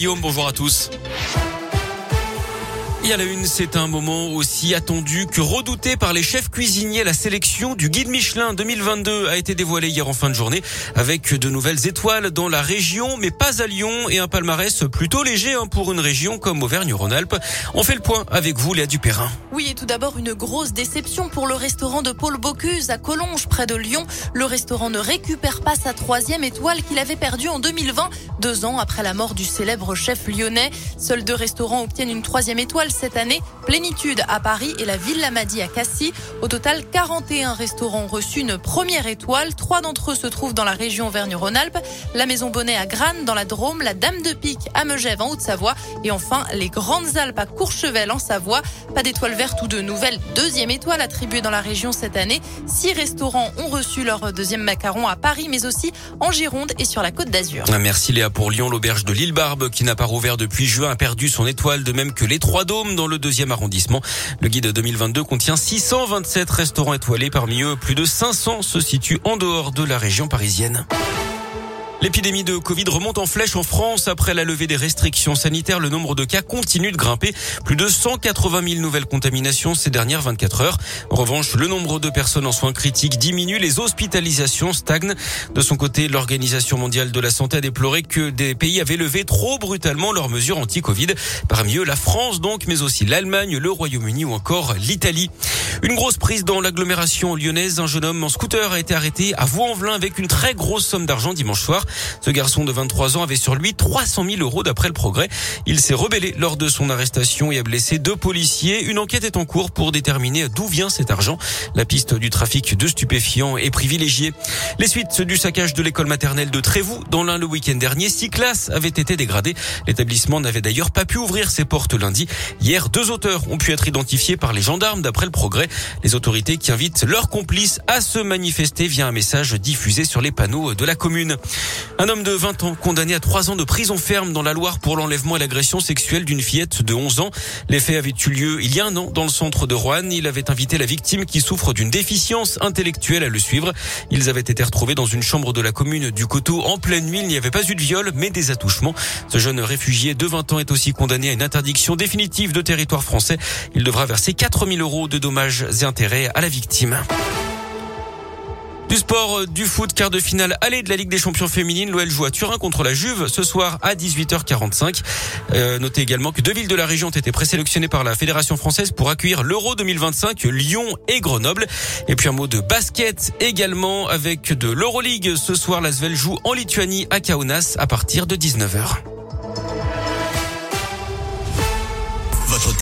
Guillaume, bonjour à tous. Et à la une, c'est un moment aussi attendu que redouté par les chefs cuisiniers. La sélection du guide Michelin 2022 a été dévoilée hier en fin de journée avec de nouvelles étoiles dans la région, mais pas à Lyon et un palmarès plutôt léger hein, pour une région comme Auvergne-Rhône-Alpes. On fait le point avec vous, Léa Dupérin. Oui, et tout d'abord une grosse déception pour le restaurant de Paul Bocuse à Collonges, près de Lyon. Le restaurant ne récupère pas sa troisième étoile qu'il avait perdue en 2020, deux ans après la mort du célèbre chef lyonnais. Seuls deux restaurants obtiennent une troisième étoile cette année. Plénitude à Paris et la Villa Madi à Cassis. Au total, 41 restaurants ont reçu une première étoile. Trois d'entre eux se trouvent dans la région Auvergne-Rhône-Alpes. La Maison Bonnet à Grannes dans la Drôme, la Dame de Pique à Megève en Haute-Savoie et enfin les Grandes Alpes à Courchevel en Savoie. Pas d'étoile verte ou de nouvelle deuxième étoile attribuée dans la région cette année. Six restaurants ont reçu leur deuxième macaron à Paris mais aussi en Gironde et sur la Côte d'Azur. Merci Léa pour Lyon. L'auberge de l'île Barbe qui n'a pas rouvert depuis juin a perdu son étoile de même que les Trois Dans le deuxième arrondissement. Le guide 2022 contient 627 restaurants étoilés. Parmi eux, plus de 500 se situent en dehors de la région parisienne. L'épidémie de Covid remonte en flèche en France. Après la levée des restrictions sanitaires, le nombre de cas continue de grimper. Plus de 180 000 nouvelles contaminations ces dernières 24 heures. En revanche, le nombre de personnes en soins critiques diminue. Les hospitalisations stagnent. De son côté, l'Organisation mondiale de la santé a déploré que des pays avaient levé trop brutalement leurs mesures anti-Covid. Parmi eux, la France donc, mais aussi l'Allemagne, le Royaume-Uni ou encore l'Italie. Une grosse prise dans l'agglomération lyonnaise. Un jeune homme en scooter a été arrêté à Vaux-en-Velin avec une très grosse somme d'argent dimanche soir. Ce garçon de 23 ans avait sur lui 300 000 euros d'après le progrès. Il s'est rebellé lors de son arrestation et a blessé deux policiers. Une enquête est en cours pour déterminer d'où vient cet argent. La piste du trafic de stupéfiants est privilégiée. Les suites du saccage de l'école maternelle de Trévoux dans l'un le week-end dernier, six classes avaient été dégradées. L'établissement n'avait d'ailleurs pas pu ouvrir ses portes lundi. Hier, deux auteurs ont pu être identifiés par les gendarmes d'après le progrès. Les autorités qui invitent leurs complices à se manifester via un message diffusé sur les panneaux de la commune. Un homme de 20 ans condamné à 3 ans de prison ferme dans la Loire pour l'enlèvement et l'agression sexuelle d'une fillette de 11 ans. Les faits avaient eu lieu il y a un an dans le centre de Roanne. Il avait invité la victime qui souffre d'une déficience intellectuelle à le suivre. Ils avaient été retrouvés dans une chambre de la commune du Coteau en pleine nuit. Il n'y avait pas eu de viol, mais des attouchements. Ce jeune réfugié de 20 ans est aussi condamné à une interdiction définitive de territoire français. Il devra verser 4000 euros de dommages et intérêts à la victime. Du sport, euh, du foot, quart de finale aller de la Ligue des Champions féminines. L'OL joue à Turin contre la Juve ce soir à 18h45. Euh, notez également que deux villes de la région ont été présélectionnées par la Fédération française pour accueillir l'Euro 2025, Lyon et Grenoble. Et puis un mot de basket également avec de l'Euroleague. Ce soir, l'Asvel joue en Lituanie à Kaunas à partir de 19h.